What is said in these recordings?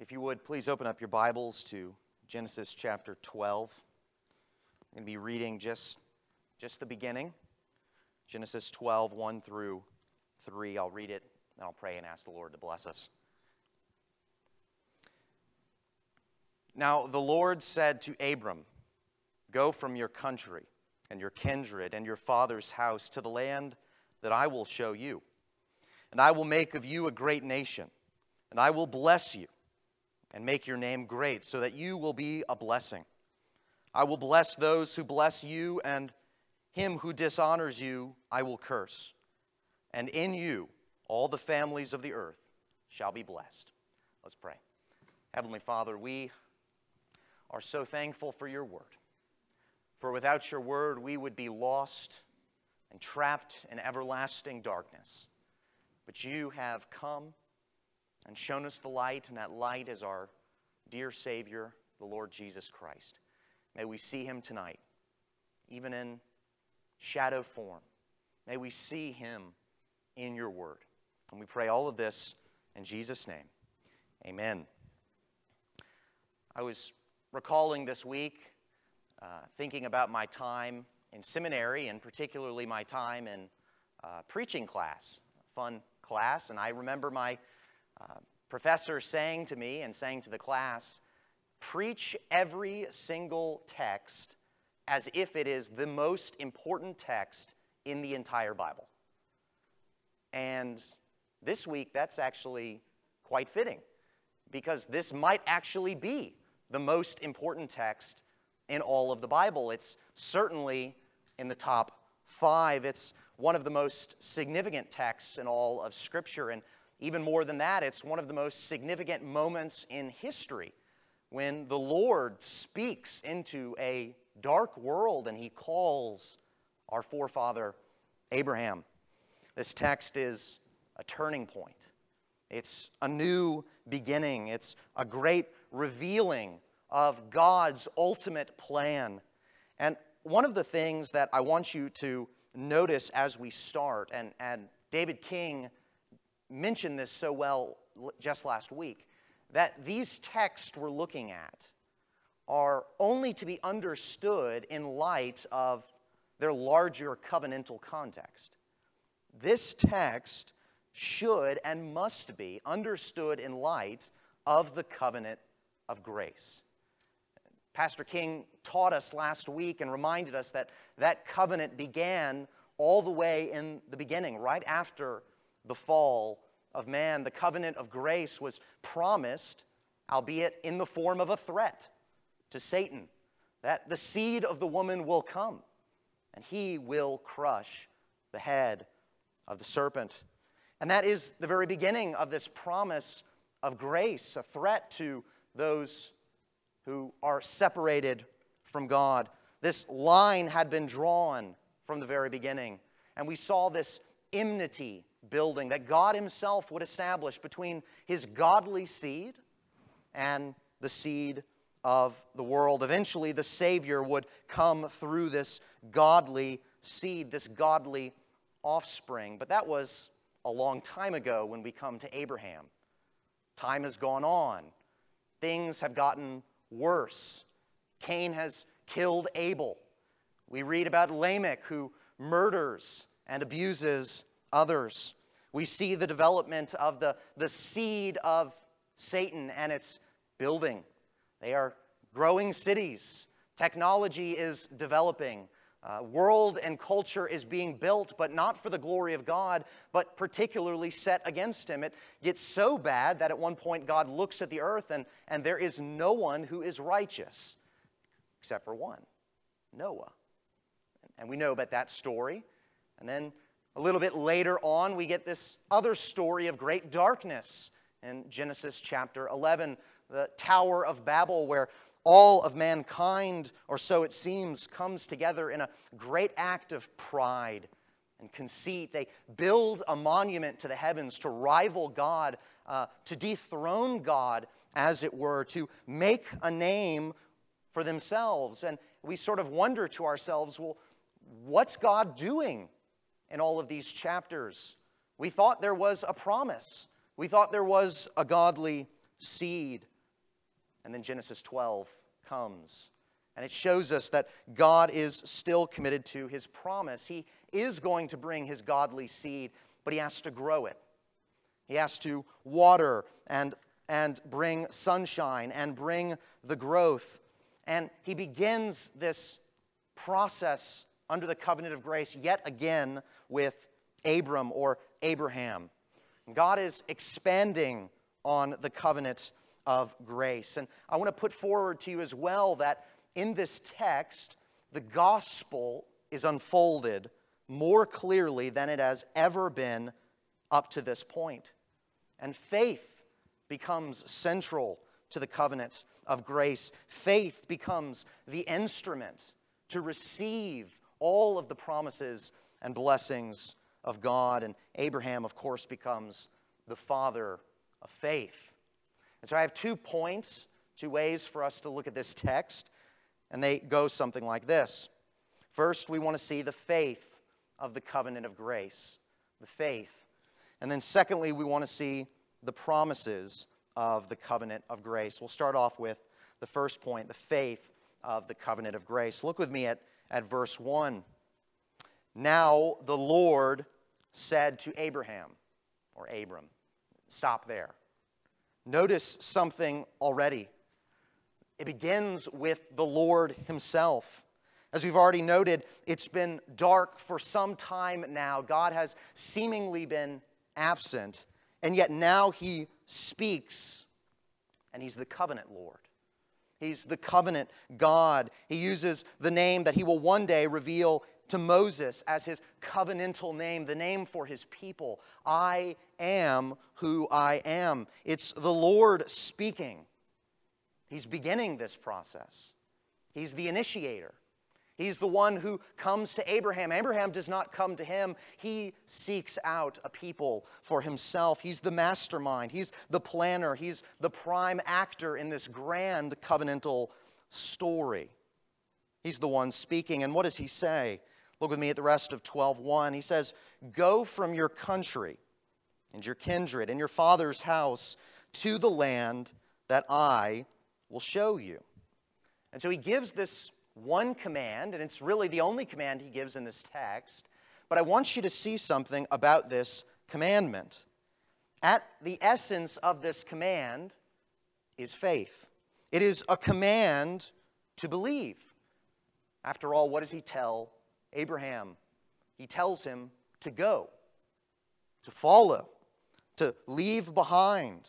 If you would, please open up your Bibles to Genesis chapter 12. I'm going to be reading just, just the beginning. Genesis 12, 1 through 3. I'll read it, and I'll pray and ask the Lord to bless us. Now the Lord said to Abram, Go from your country and your kindred and your father's house to the land that I will show you. And I will make of you a great nation, and I will bless you and make your name great, so that you will be a blessing. I will bless those who bless you, and him who dishonors you I will curse. And in you all the families of the earth shall be blessed. Let's pray. Heavenly Father, we are so thankful for your word. For without your word, we would be lost and trapped in everlasting darkness. But you have come and shown us the light, and that light is our dear Savior, the Lord Jesus Christ. May we see him tonight, even in shadow form. May we see him in your word. And we pray all of this in Jesus' name. Amen. I was recalling this week, uh, thinking about my time in seminary, and particularly my time in uh, preaching class, fun class. And I remember my professor saying to me and saying to the class, preach every single text as if it is the most important text in the entire Bible. And this week, that's actually quite fitting because this might actually be the most important text in all of the Bible. It's certainly in the top five. It's one of the most significant texts in all of Scripture. And even more than that, it's one of the most significant moments in history when the Lord speaks into a dark world and he calls our forefather Abraham. This text is a turning point. It's a new beginning. It's a great revealing of God's ultimate plan. And one of the things that I want you to notice as we start, and, and David King mentioned this so well just last week, that these texts we're looking at are only to be understood in light of their larger covenantal context. This text should and must be understood in light of the covenant of grace. Pastor King taught us last week and reminded us that that covenant began all the way in the beginning, right after the fall of man. The covenant of grace was promised, albeit in the form of a threat to Satan, that the seed of the woman will come and he will crush the head of the serpent. And that is the very beginning of this promise of grace, a threat to those who are separated from God. This line had been drawn from the very beginning. And we saw this enmity building that God Himself would establish between His godly seed and the seed of the world. Eventually, the Savior would come through this godly seed, this godly offspring. But that was a long time ago when we come to Abraham. Time has gone on, things have gotten worse. Cain has killed Abel. We read about Lamech who murders and abuses others. We see the development of the, the seed of Satan and its building. They are growing cities. Technology is developing. Uh, world and culture is being built, but not for the glory of God, but particularly set against Him. It gets so bad that at one point God looks at the earth and, and there is no one who is righteous except for one Noah. And we know about that story. And then a little bit later on, we get this other story of great darkness in Genesis chapter 11, the Tower of Babel, where all of mankind, or so it seems, comes together in a great act of pride and conceit. They build a monument to the heavens to rival God, uh, to dethrone God, as it were, to make a name for themselves. And we sort of wonder to ourselves, well, what's God doing in all of these chapters? We thought there was a promise, we thought there was a godly seed. And then Genesis 12 comes. And it shows us that God is still committed to his promise. He is going to bring his godly seed, but he has to grow it. He has to water and, and bring sunshine and bring the growth. And he begins this process under the covenant of grace yet again with Abram or Abraham. God is expanding on the covenant of grace. And I want to put forward to you as well that in this text, the gospel is unfolded more clearly than it has ever been up to this point. And faith becomes central to the covenant of grace. Faith becomes the instrument to receive all of the promises and blessings of God. And Abraham, of course, becomes the father of faith. And so I have two points, two ways for us to look at this text, and they go something like this. First, we want to see the faith of the covenant of grace, the faith. And then, secondly, we want to see the promises of the covenant of grace. We'll start off with the first point the faith of the covenant of grace. Look with me at, at verse 1. Now the Lord said to Abraham, or Abram, stop there. Notice something already. It begins with the Lord Himself. As we've already noted, it's been dark for some time now. God has seemingly been absent, and yet now He speaks, and He's the covenant Lord. He's the covenant God. He uses the name that He will one day reveal to Moses as his covenantal name, the name for his people. I am who I am. It's the Lord speaking. He's beginning this process, He's the initiator. He's the one who comes to Abraham. Abraham does not come to him. He seeks out a people for himself. He's the mastermind. He's the planner. He's the prime actor in this grand covenantal story. He's the one speaking. And what does he say? Look with me at the rest of 12:1. He says, "Go from your country and your kindred and your father's house to the land that I will show you." And so he gives this one command, and it's really the only command he gives in this text. But I want you to see something about this commandment. At the essence of this command is faith. It is a command to believe. After all, what does he tell Abraham, he tells him to go, to follow, to leave behind,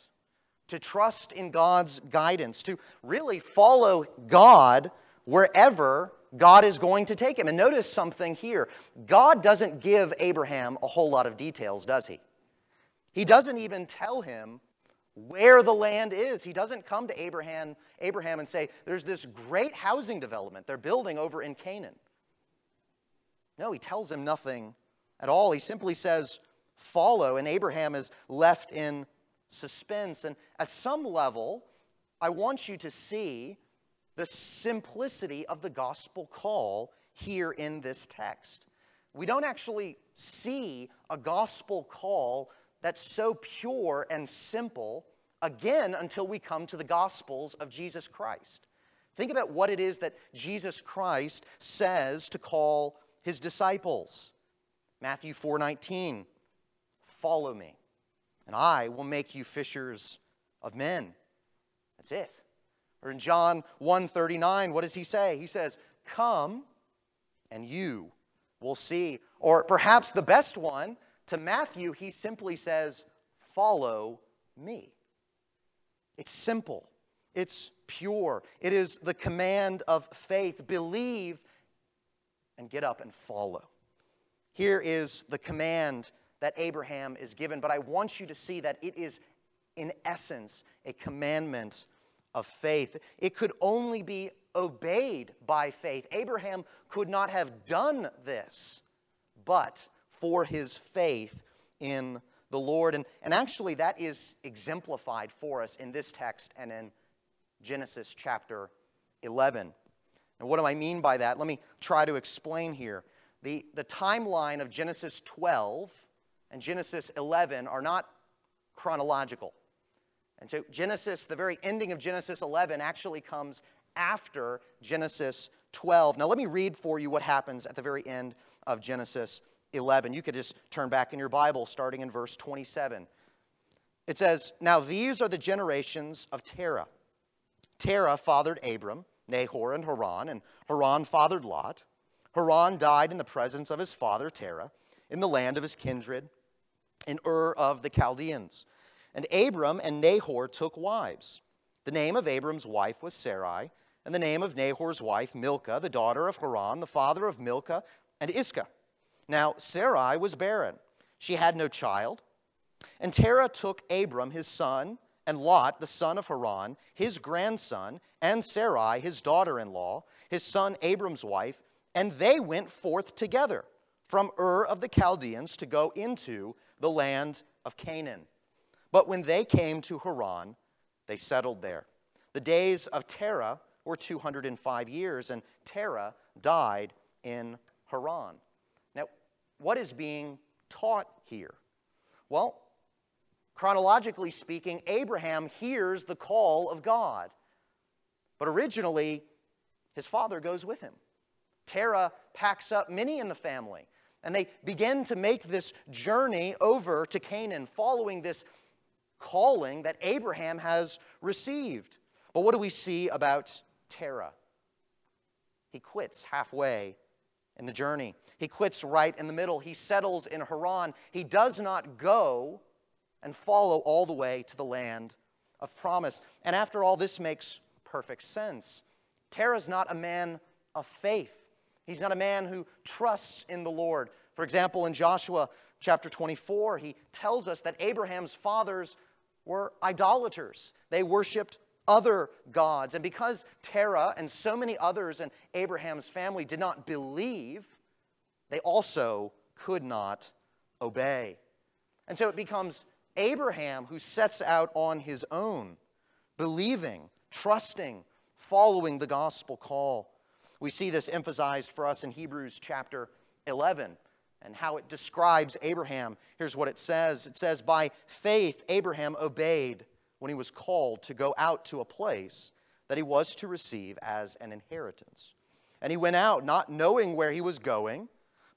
to trust in God's guidance, to really follow God wherever God is going to take him. And notice something here God doesn't give Abraham a whole lot of details, does he? He doesn't even tell him where the land is. He doesn't come to Abraham, Abraham and say, There's this great housing development they're building over in Canaan. No, he tells him nothing at all. He simply says, follow, and Abraham is left in suspense. And at some level, I want you to see the simplicity of the gospel call here in this text. We don't actually see a gospel call that's so pure and simple again until we come to the gospels of Jesus Christ. Think about what it is that Jesus Christ says to call his disciples. Matthew 4:19 Follow me and I will make you fishers of men. That's it. Or in John 1:39 what does he say? He says, "Come and you will see." Or perhaps the best one to Matthew he simply says, "Follow me." It's simple. It's pure. It is the command of faith. Believe and get up and follow. Here is the command that Abraham is given, but I want you to see that it is, in essence, a commandment of faith. It could only be obeyed by faith. Abraham could not have done this but for his faith in the Lord. And, and actually, that is exemplified for us in this text and in Genesis chapter 11. And what do I mean by that? Let me try to explain here. The, the timeline of Genesis 12 and Genesis 11 are not chronological. And so, Genesis, the very ending of Genesis 11, actually comes after Genesis 12. Now, let me read for you what happens at the very end of Genesis 11. You could just turn back in your Bible, starting in verse 27. It says, Now these are the generations of Terah. Terah fathered Abram, Nahor, and Haran, and Haran fathered Lot. Haran died in the presence of his father Terah, in the land of his kindred, in Ur of the Chaldeans. And Abram and Nahor took wives. The name of Abram's wife was Sarai, and the name of Nahor's wife Milcah, the daughter of Haran, the father of Milcah and Iscah. Now Sarai was barren; she had no child. And Terah took Abram his son, and Lot the son of Haran, his grandson, and Sarai his daughter-in-law, his son Abram's wife, and they went forth together from Ur of the Chaldeans to go into the land of Canaan. But when they came to Haran, they settled there. The days of Terah were 205 years, and Terah died in Haran. Now, what is being taught here? Well, chronologically speaking, Abraham hears the call of God. But originally, his father goes with him. Terah packs up many in the family, and they begin to make this journey over to Canaan, following this calling that Abraham has received. But what do we see about Terah? He quits halfway in the journey. He quits right in the middle. He settles in Haran. He does not go and follow all the way to the land of promise. And after all, this makes perfect sense. Terah's not a man of faith. He's not a man who trusts in the Lord. For example, in Joshua chapter 24, he tells us that Abraham's fathers were idolaters. They worshiped other gods. And because Terah and so many others in Abraham's family did not believe, they also could not obey. And so it becomes Abraham who sets out on his own, believing, trusting, following the gospel call. We see this emphasized for us in Hebrews chapter 11 and how it describes Abraham. Here's what it says it says, By faith, Abraham obeyed when he was called to go out to a place that he was to receive as an inheritance. And he went out not knowing where he was going.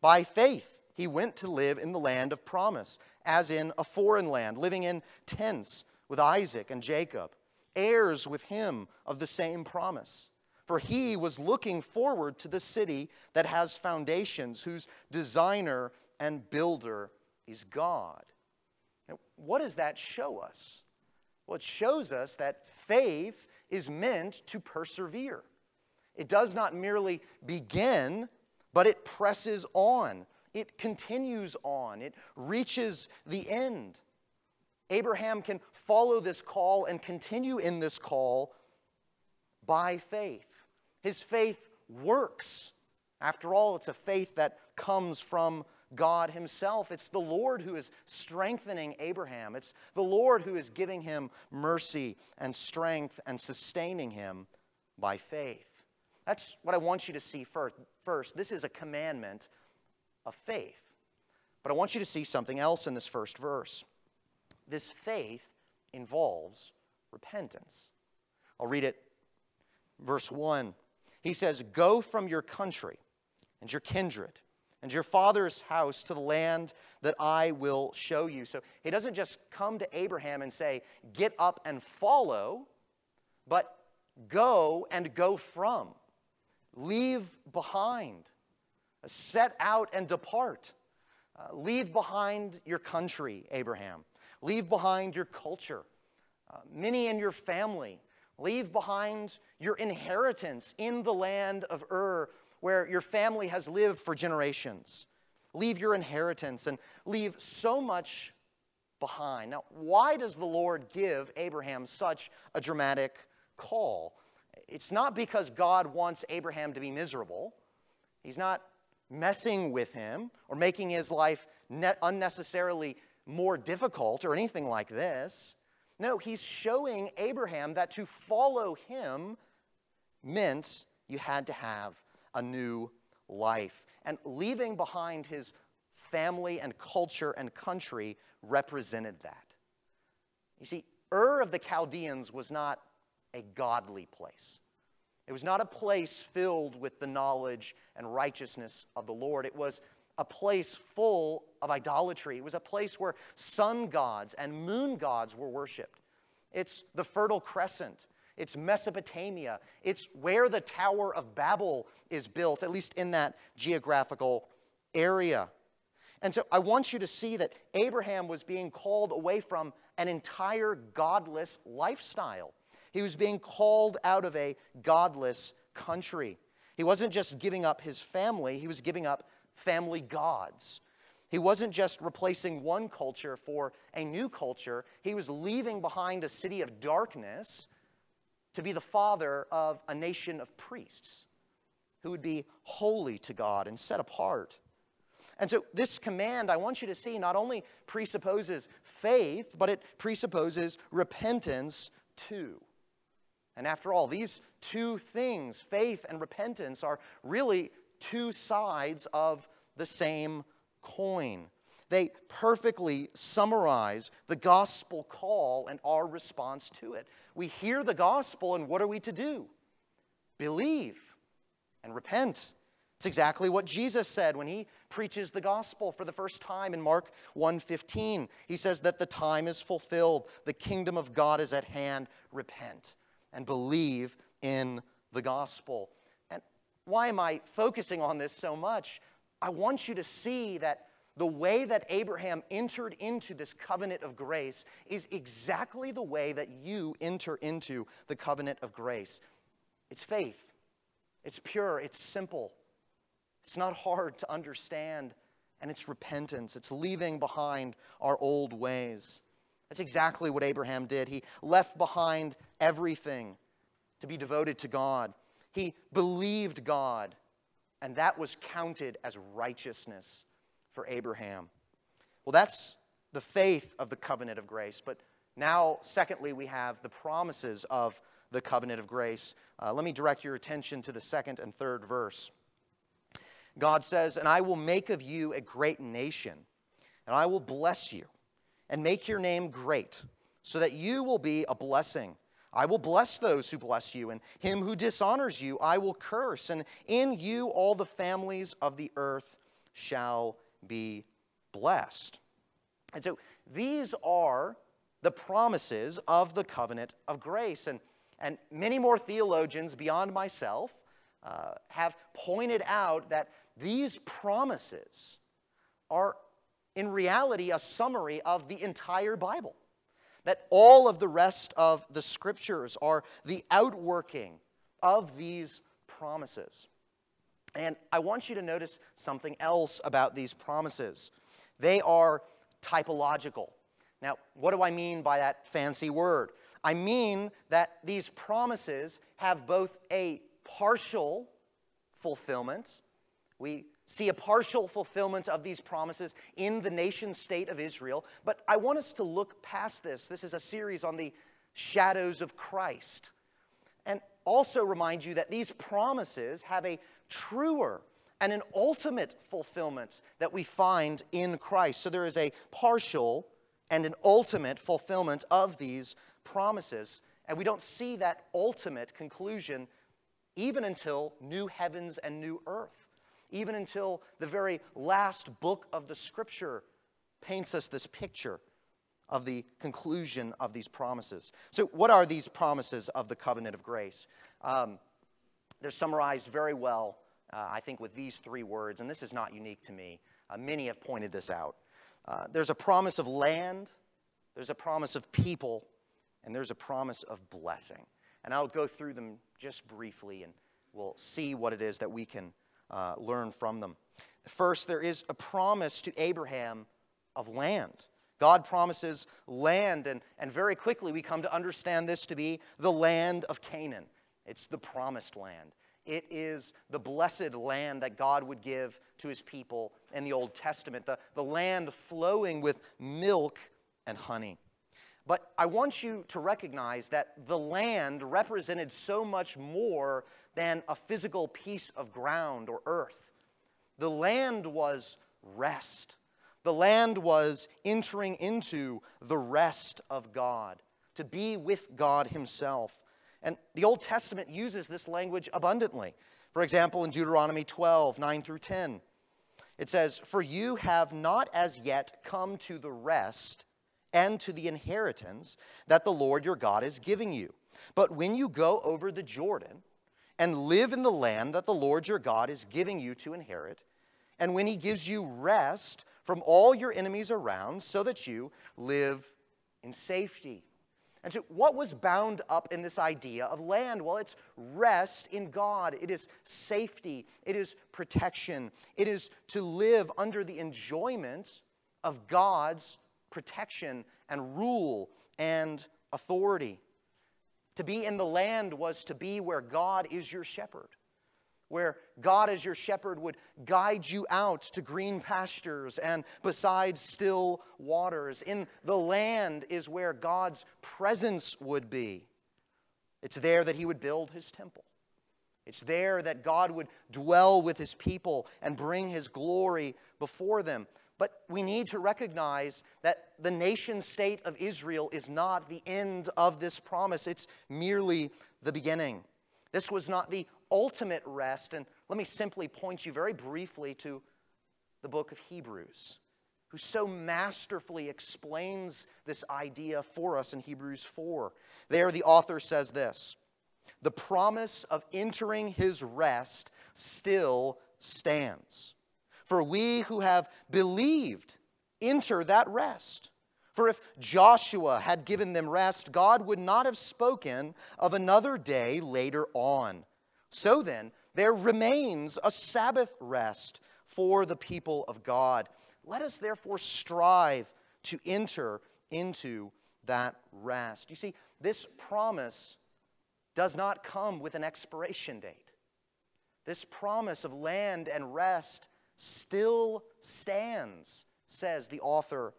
By faith, he went to live in the land of promise, as in a foreign land, living in tents with Isaac and Jacob, heirs with him of the same promise. For he was looking forward to the city that has foundations, whose designer and builder is God. Now, what does that show us? Well, it shows us that faith is meant to persevere. It does not merely begin, but it presses on. It continues on. It reaches the end. Abraham can follow this call and continue in this call by faith. His faith works. After all, it's a faith that comes from God Himself. It's the Lord who is strengthening Abraham. It's the Lord who is giving him mercy and strength and sustaining him by faith. That's what I want you to see first. This is a commandment of faith. But I want you to see something else in this first verse. This faith involves repentance. I'll read it. Verse 1. He says, Go from your country and your kindred and your father's house to the land that I will show you. So he doesn't just come to Abraham and say, Get up and follow, but go and go from. Leave behind. Set out and depart. Uh, leave behind your country, Abraham. Leave behind your culture. Uh, many in your family. Leave behind your inheritance in the land of Ur where your family has lived for generations. Leave your inheritance and leave so much behind. Now, why does the Lord give Abraham such a dramatic call? It's not because God wants Abraham to be miserable. He's not messing with him or making his life unnecessarily more difficult or anything like this. No, he's showing Abraham that to follow him meant you had to have a new life. And leaving behind his family and culture and country represented that. You see, Ur of the Chaldeans was not a godly place. It was not a place filled with the knowledge and righteousness of the Lord. It was a place full of idolatry. It was a place where sun gods and moon gods were worshiped. It's the Fertile Crescent. It's Mesopotamia. It's where the Tower of Babel is built, at least in that geographical area. And so I want you to see that Abraham was being called away from an entire godless lifestyle. He was being called out of a godless country. He wasn't just giving up his family, he was giving up family gods. He wasn't just replacing one culture for a new culture, he was leaving behind a city of darkness to be the father of a nation of priests who would be holy to God and set apart. And so, this command, I want you to see, not only presupposes faith, but it presupposes repentance too. And after all, these two things, faith and repentance, are really two sides of the same coin. They perfectly summarize the gospel call and our response to it. We hear the gospel, and what are we to do? Believe and repent. It's exactly what Jesus said when he preaches the gospel for the first time in Mark 1:15. He says that the time is fulfilled, the kingdom of God is at hand. Repent and believe in the gospel. Why am I focusing on this so much? I want you to see that the way that Abraham entered into this covenant of grace is exactly the way that you enter into the covenant of grace. It's faith, it's pure, it's simple, it's not hard to understand, and it's repentance. It's leaving behind our old ways. That's exactly what Abraham did. He left behind everything to be devoted to God. He believed God, and that was counted as righteousness for Abraham. Well, that's the faith of the covenant of grace. But now, secondly, we have the promises of the covenant of grace. Uh, let me direct your attention to the second and third verse. God says, And I will make of you a great nation, and I will bless you, and make your name great, so that you will be a blessing. I will bless those who bless you, and him who dishonors you I will curse, and in you all the families of the earth shall be blessed. And so these are the promises of the covenant of grace. And, and many more theologians beyond myself uh, have pointed out that these promises are, in reality, a summary of the entire Bible. That all of the rest of the scriptures are the outworking of these promises. And I want you to notice something else about these promises. They are typological. Now, what do I mean by that fancy word? I mean that these promises have both a partial fulfillment we see a partial fulfillment of these promises in the nation state of Israel. But I want us to look past this. This is a series on the shadows of Christ. And also remind you that these promises have a truer and an ultimate fulfillment that we find in Christ. So there is a partial and an ultimate fulfillment of these promises. And we don't see that ultimate conclusion even until new heavens and new earth even until the very last book of the scripture paints us this picture of the conclusion of these promises. So, what are these promises of the covenant of grace? Um, they're summarized very well, uh, I think, with these three words, and this is not unique to me. Uh, many have pointed this out. Uh, there's a promise of land, there's a promise of people, and there's a promise of blessing. And I'll go through them just briefly, and we'll see what it is that we can uh, learn from them. First, there is a promise to Abraham of land. God promises land, and, and very quickly we come to understand this to be the land of Canaan. It's the promised land. It is the blessed land that God would give to his people in the Old Testament, the, the land flowing with milk and honey. But I want you to recognize that the land represented so much more than a physical piece of ground or earth. The land was rest. The land was entering into the rest of God. to be with God Himself. And the Old Testament uses this language abundantly. For example, in Deuteronomy 12, 9 through 10, it says, For you have not as yet come to the rest and to the inheritance that the Lord your God is giving you. But when you go over the Jordan and live in the land that the Lord your God is giving you to inherit, and when he gives you rest from all your enemies around, so that you live in safety. And so, what was bound up in this idea of land? Well, it's rest in God. It is safety. It is protection. It is to live under the enjoyment of God's protection and rule and authority. To be in the land was to be where God is your shepherd where God, as your shepherd, would guide you out to green pastures and beside still waters. In the land is where God's presence would be. It's there that He would build His temple. It's there that God would dwell with His people and bring His glory before them. But we need to recognize that the nation state of Israel is not the end of this promise, it's merely the beginning. This was not the ultimate rest. And let me simply point you very briefly to the book of Hebrews, who so masterfully explains this idea for us in Hebrews 4. There, the author says this The promise of entering his rest still stands. For we who have believed enter that rest. For if Joshua had given them rest, God would not have spoken of another day later on. So then, there remains a Sabbath rest for the people of God. Let us therefore strive to enter into that rest. You see, this promise does not come with an expiration date. This promise of land and rest still stands, says the author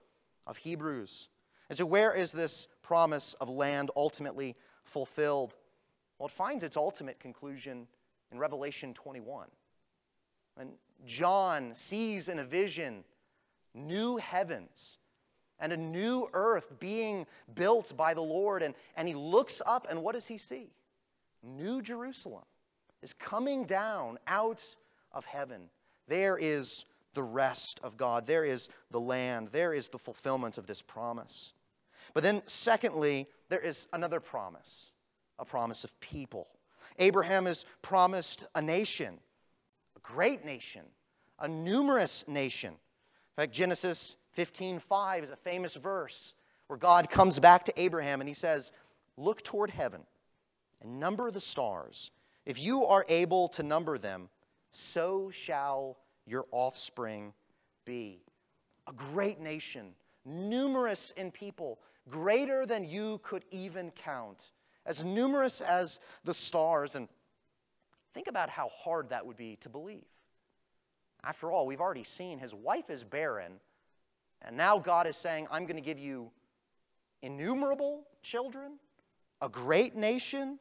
of Hebrews. And so, where is this promise of land ultimately fulfilled? Well, it finds its ultimate conclusion in Revelation 21. And John sees in a vision new heavens and a new earth being built by the Lord. And, and he looks up, and what does he see? New Jerusalem is coming down out of heaven. There is the rest of God. There is the land. There is the fulfillment of this promise. But then, secondly, there is another promise a promise of people. Abraham is promised a nation, a great nation, a numerous nation. In fact, Genesis 15:5 is a famous verse where God comes back to Abraham and he says, "Look toward heaven and number the stars. If you are able to number them, so shall your offspring be." A great nation, numerous in people, greater than you could even count as numerous as the stars. And think about how hard that would be to believe. After all, we've already seen his wife is barren, and now God is saying, I'm going to give you innumerable children, a great nation.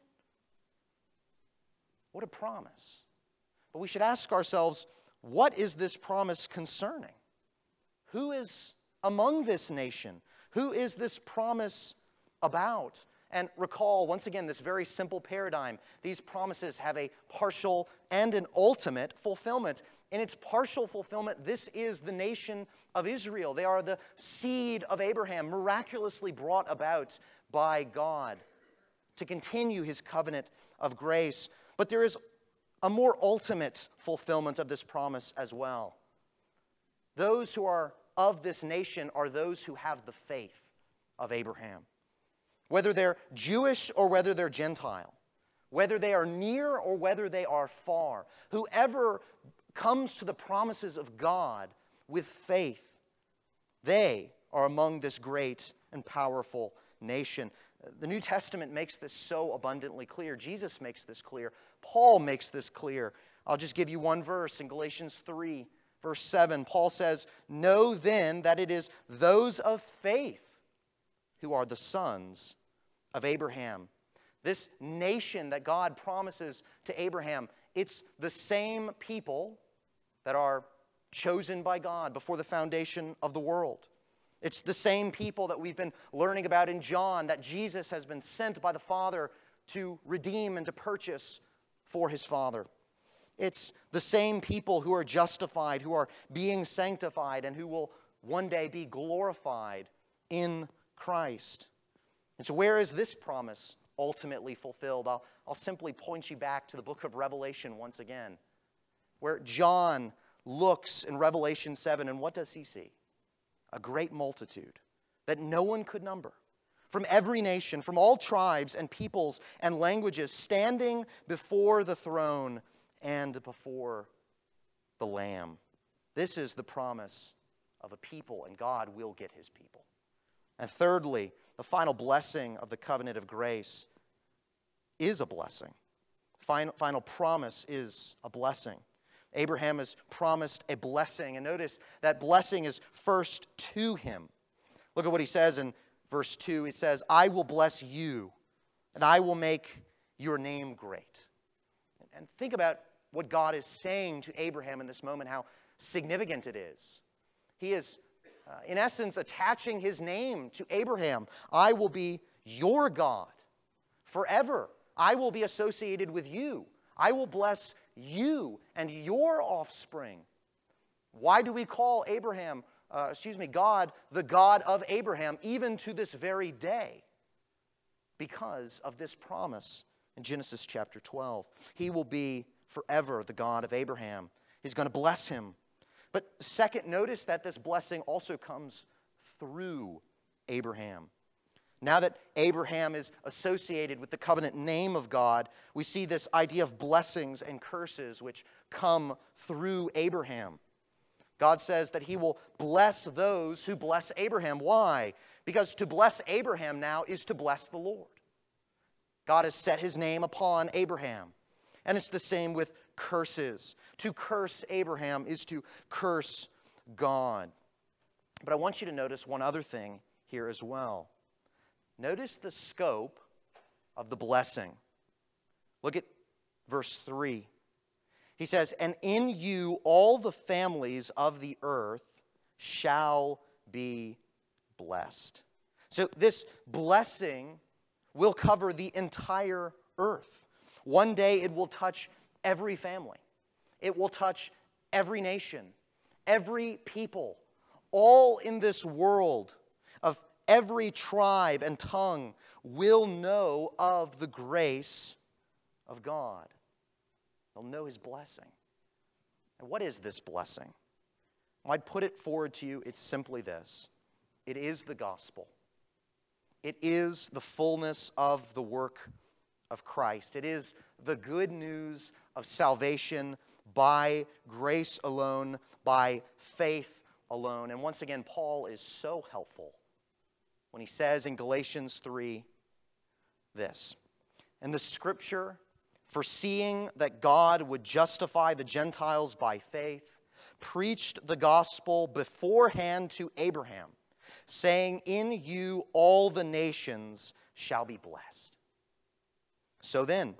What a promise. But we should ask ourselves, what is this promise concerning? Who is among this nation? Who is this promise about? And recall, once again, this very simple paradigm. These promises have a partial and an ultimate fulfillment. In its partial fulfillment, this is the nation of Israel. They are the seed of Abraham, miraculously brought about by God to continue his covenant of grace. But there is a more ultimate fulfillment of this promise as well. Those who are of this nation are those who have the faith of Abraham whether they're Jewish or whether they're Gentile, whether they are near or whether they are far, whoever comes to the promises of God with faith, they are among this great and powerful nation. The New Testament makes this so abundantly clear. Jesus makes this clear. Paul makes this clear. I'll just give you one verse in Galatians 3, verse 7. Paul says, Know then that it is those of faith who are the sons of Abraham. This nation that God promises to Abraham, it's the same people that are chosen by God before the foundation of the world. It's the same people that we've been learning about in John that Jesus has been sent by the Father to redeem and to purchase for his Father. It's the same people who are justified, who are being sanctified, and who will one day be glorified in Christ. And so, where is this promise ultimately fulfilled? I'll, I'll simply point you back to the book of Revelation once again, where John looks in Revelation 7, and what does he see? A great multitude that no one could number from every nation, from all tribes and peoples and languages, standing before the throne and before the Lamb. This is the promise of a people, and God will get his people. And thirdly, the final blessing of the covenant of grace is a blessing. Final, final promise is a blessing. Abraham is promised a blessing, and notice that blessing is first to him. Look at what he says in verse 2. He says, I will bless you, and I will make your name great. And think about what God is saying to Abraham in this moment, how significant it is. He is, uh, in essence, attaching his name to Abraham. I will be your God forever. I will be associated with you. I will bless you and your offspring. Why do we call Abraham, uh, excuse me, God, the God of Abraham, even to this very day? Because of this promise in Genesis chapter 12. He will be forever the God of Abraham. He's going to bless him. But second, notice that this blessing also comes through Abraham. Now that Abraham is associated with the covenant name of God, we see this idea of blessings and curses which come through Abraham. God says that he will bless those who bless Abraham. Why? Because to bless Abraham now is to bless the Lord. God has set his name upon Abraham. And it's the same with curses. To curse Abraham is to curse God. But I want you to notice one other thing here as well. Notice the scope of the blessing. Look at verse 3. He says, And in you all the families of the earth shall be blessed. So this blessing will cover the entire earth. One day it will touch every family, it will touch every nation, every people, all in this world every tribe and tongue will know of the grace of God. They'll know his blessing. And what is this blessing? Well, I'd put it forward to you. It's simply this it is the gospel, it is the fullness of the work of Christ. It is the good news of salvation by grace alone, by faith alone. And once again, Paul is so helpful when he says in Galatians 3 this And the scripture, foreseeing that God would justify the Gentiles by faith, preached the gospel beforehand to Abraham, saying, In you all the nations shall be blessed. So then,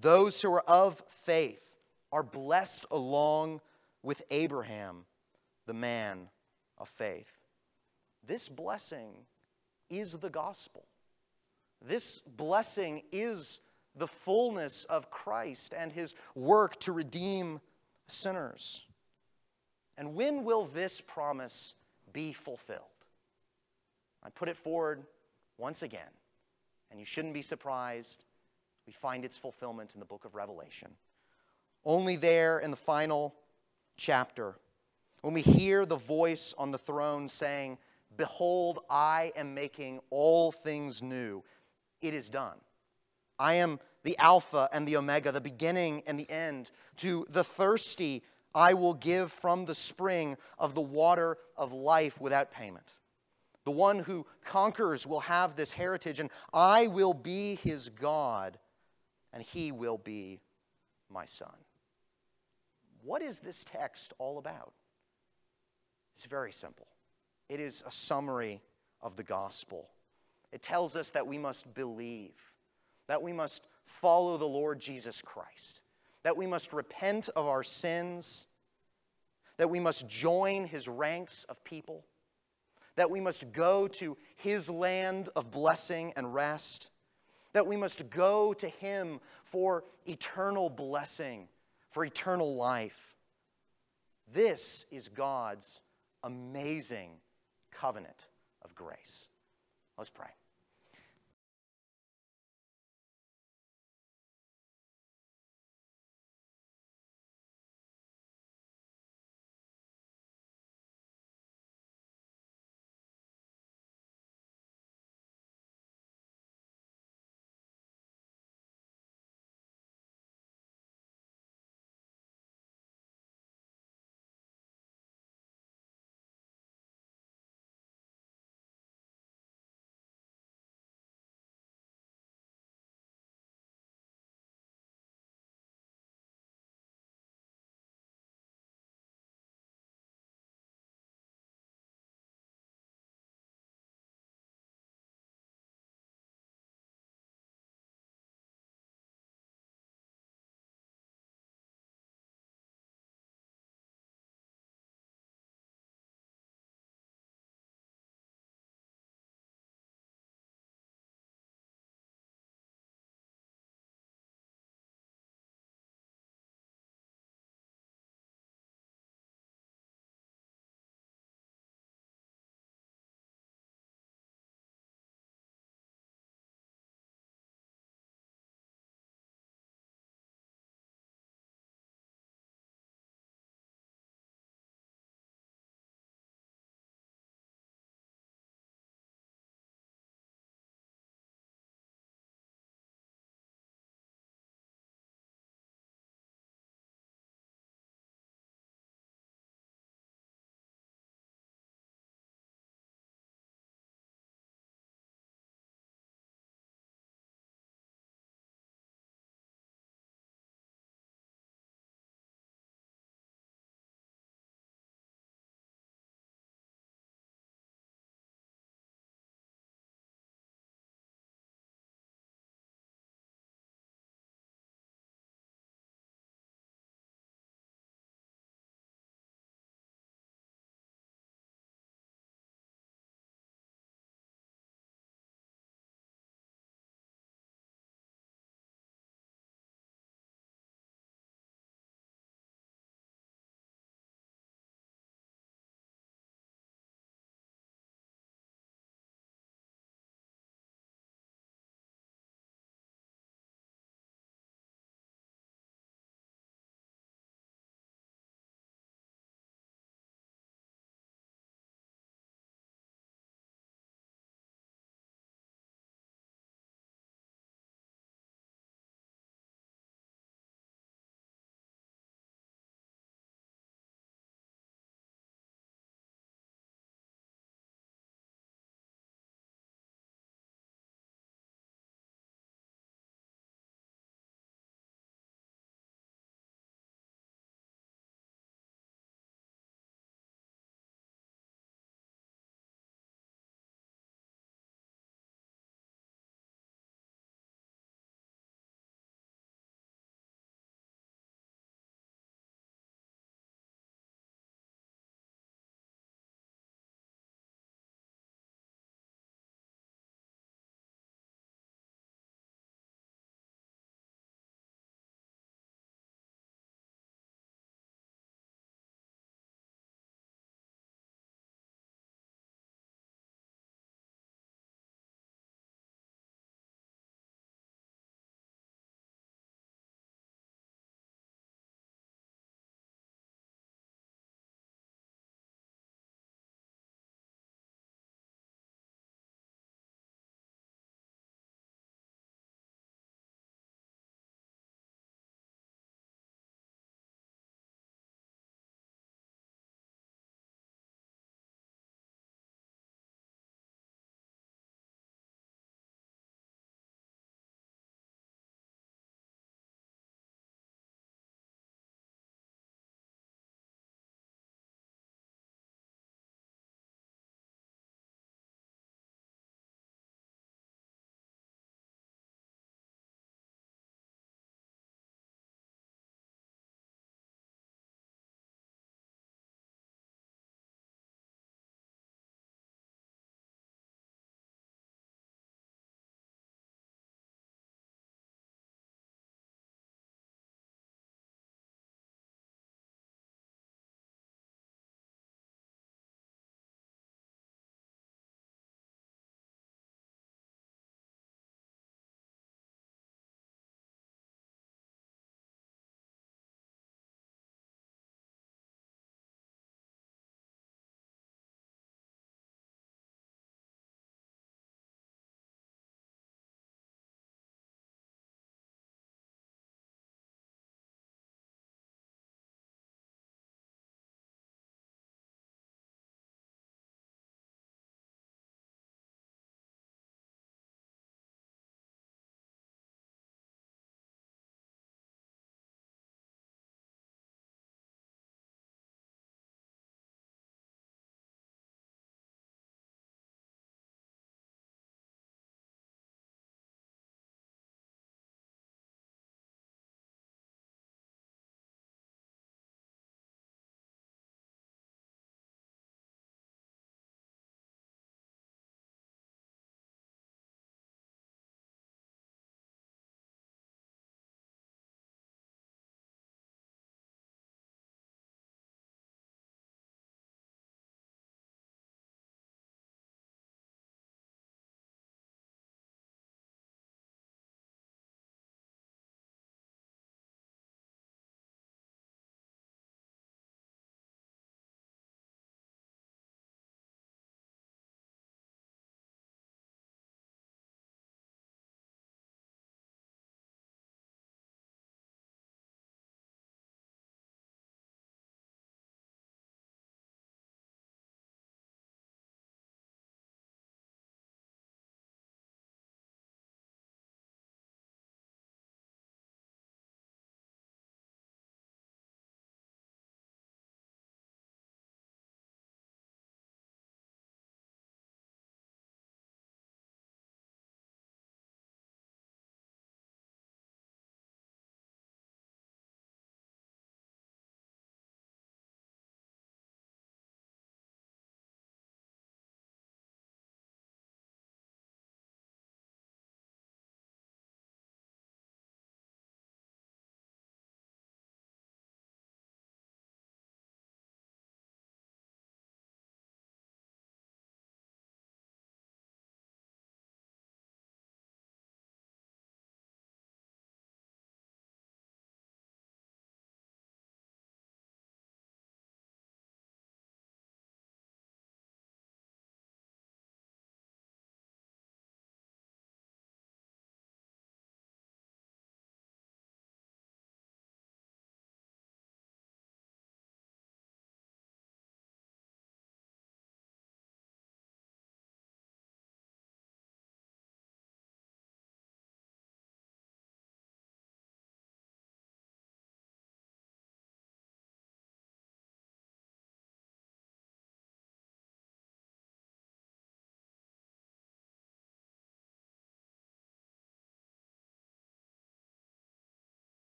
those who are of faith are blessed along with Abraham, the man of faith. This blessing is the gospel. This blessing is the fullness of Christ and his work to redeem sinners. And when will this promise be fulfilled? I put it forward once again, and you shouldn't be surprised we find its fulfillment in the book of Revelation. Only there in the final chapter, when we hear the voice on the throne saying, Behold, I am making all things new, it is done. I am the Alpha and the Omega, the beginning and the end. To the thirsty, I will give from the spring of the water of life without payment. The one who conquers will have this heritage, and I will be his God and he will be my son. What is this text all about? It's very simple. It is a summary of the gospel. It tells us that we must believe, that we must follow the Lord Jesus Christ, that we must repent of our sins, that we must join his ranks of people, that we must go to his land of blessing and rest, that we must go to him for eternal blessing, for eternal life. This is God's amazing covenant of grace. Let's pray.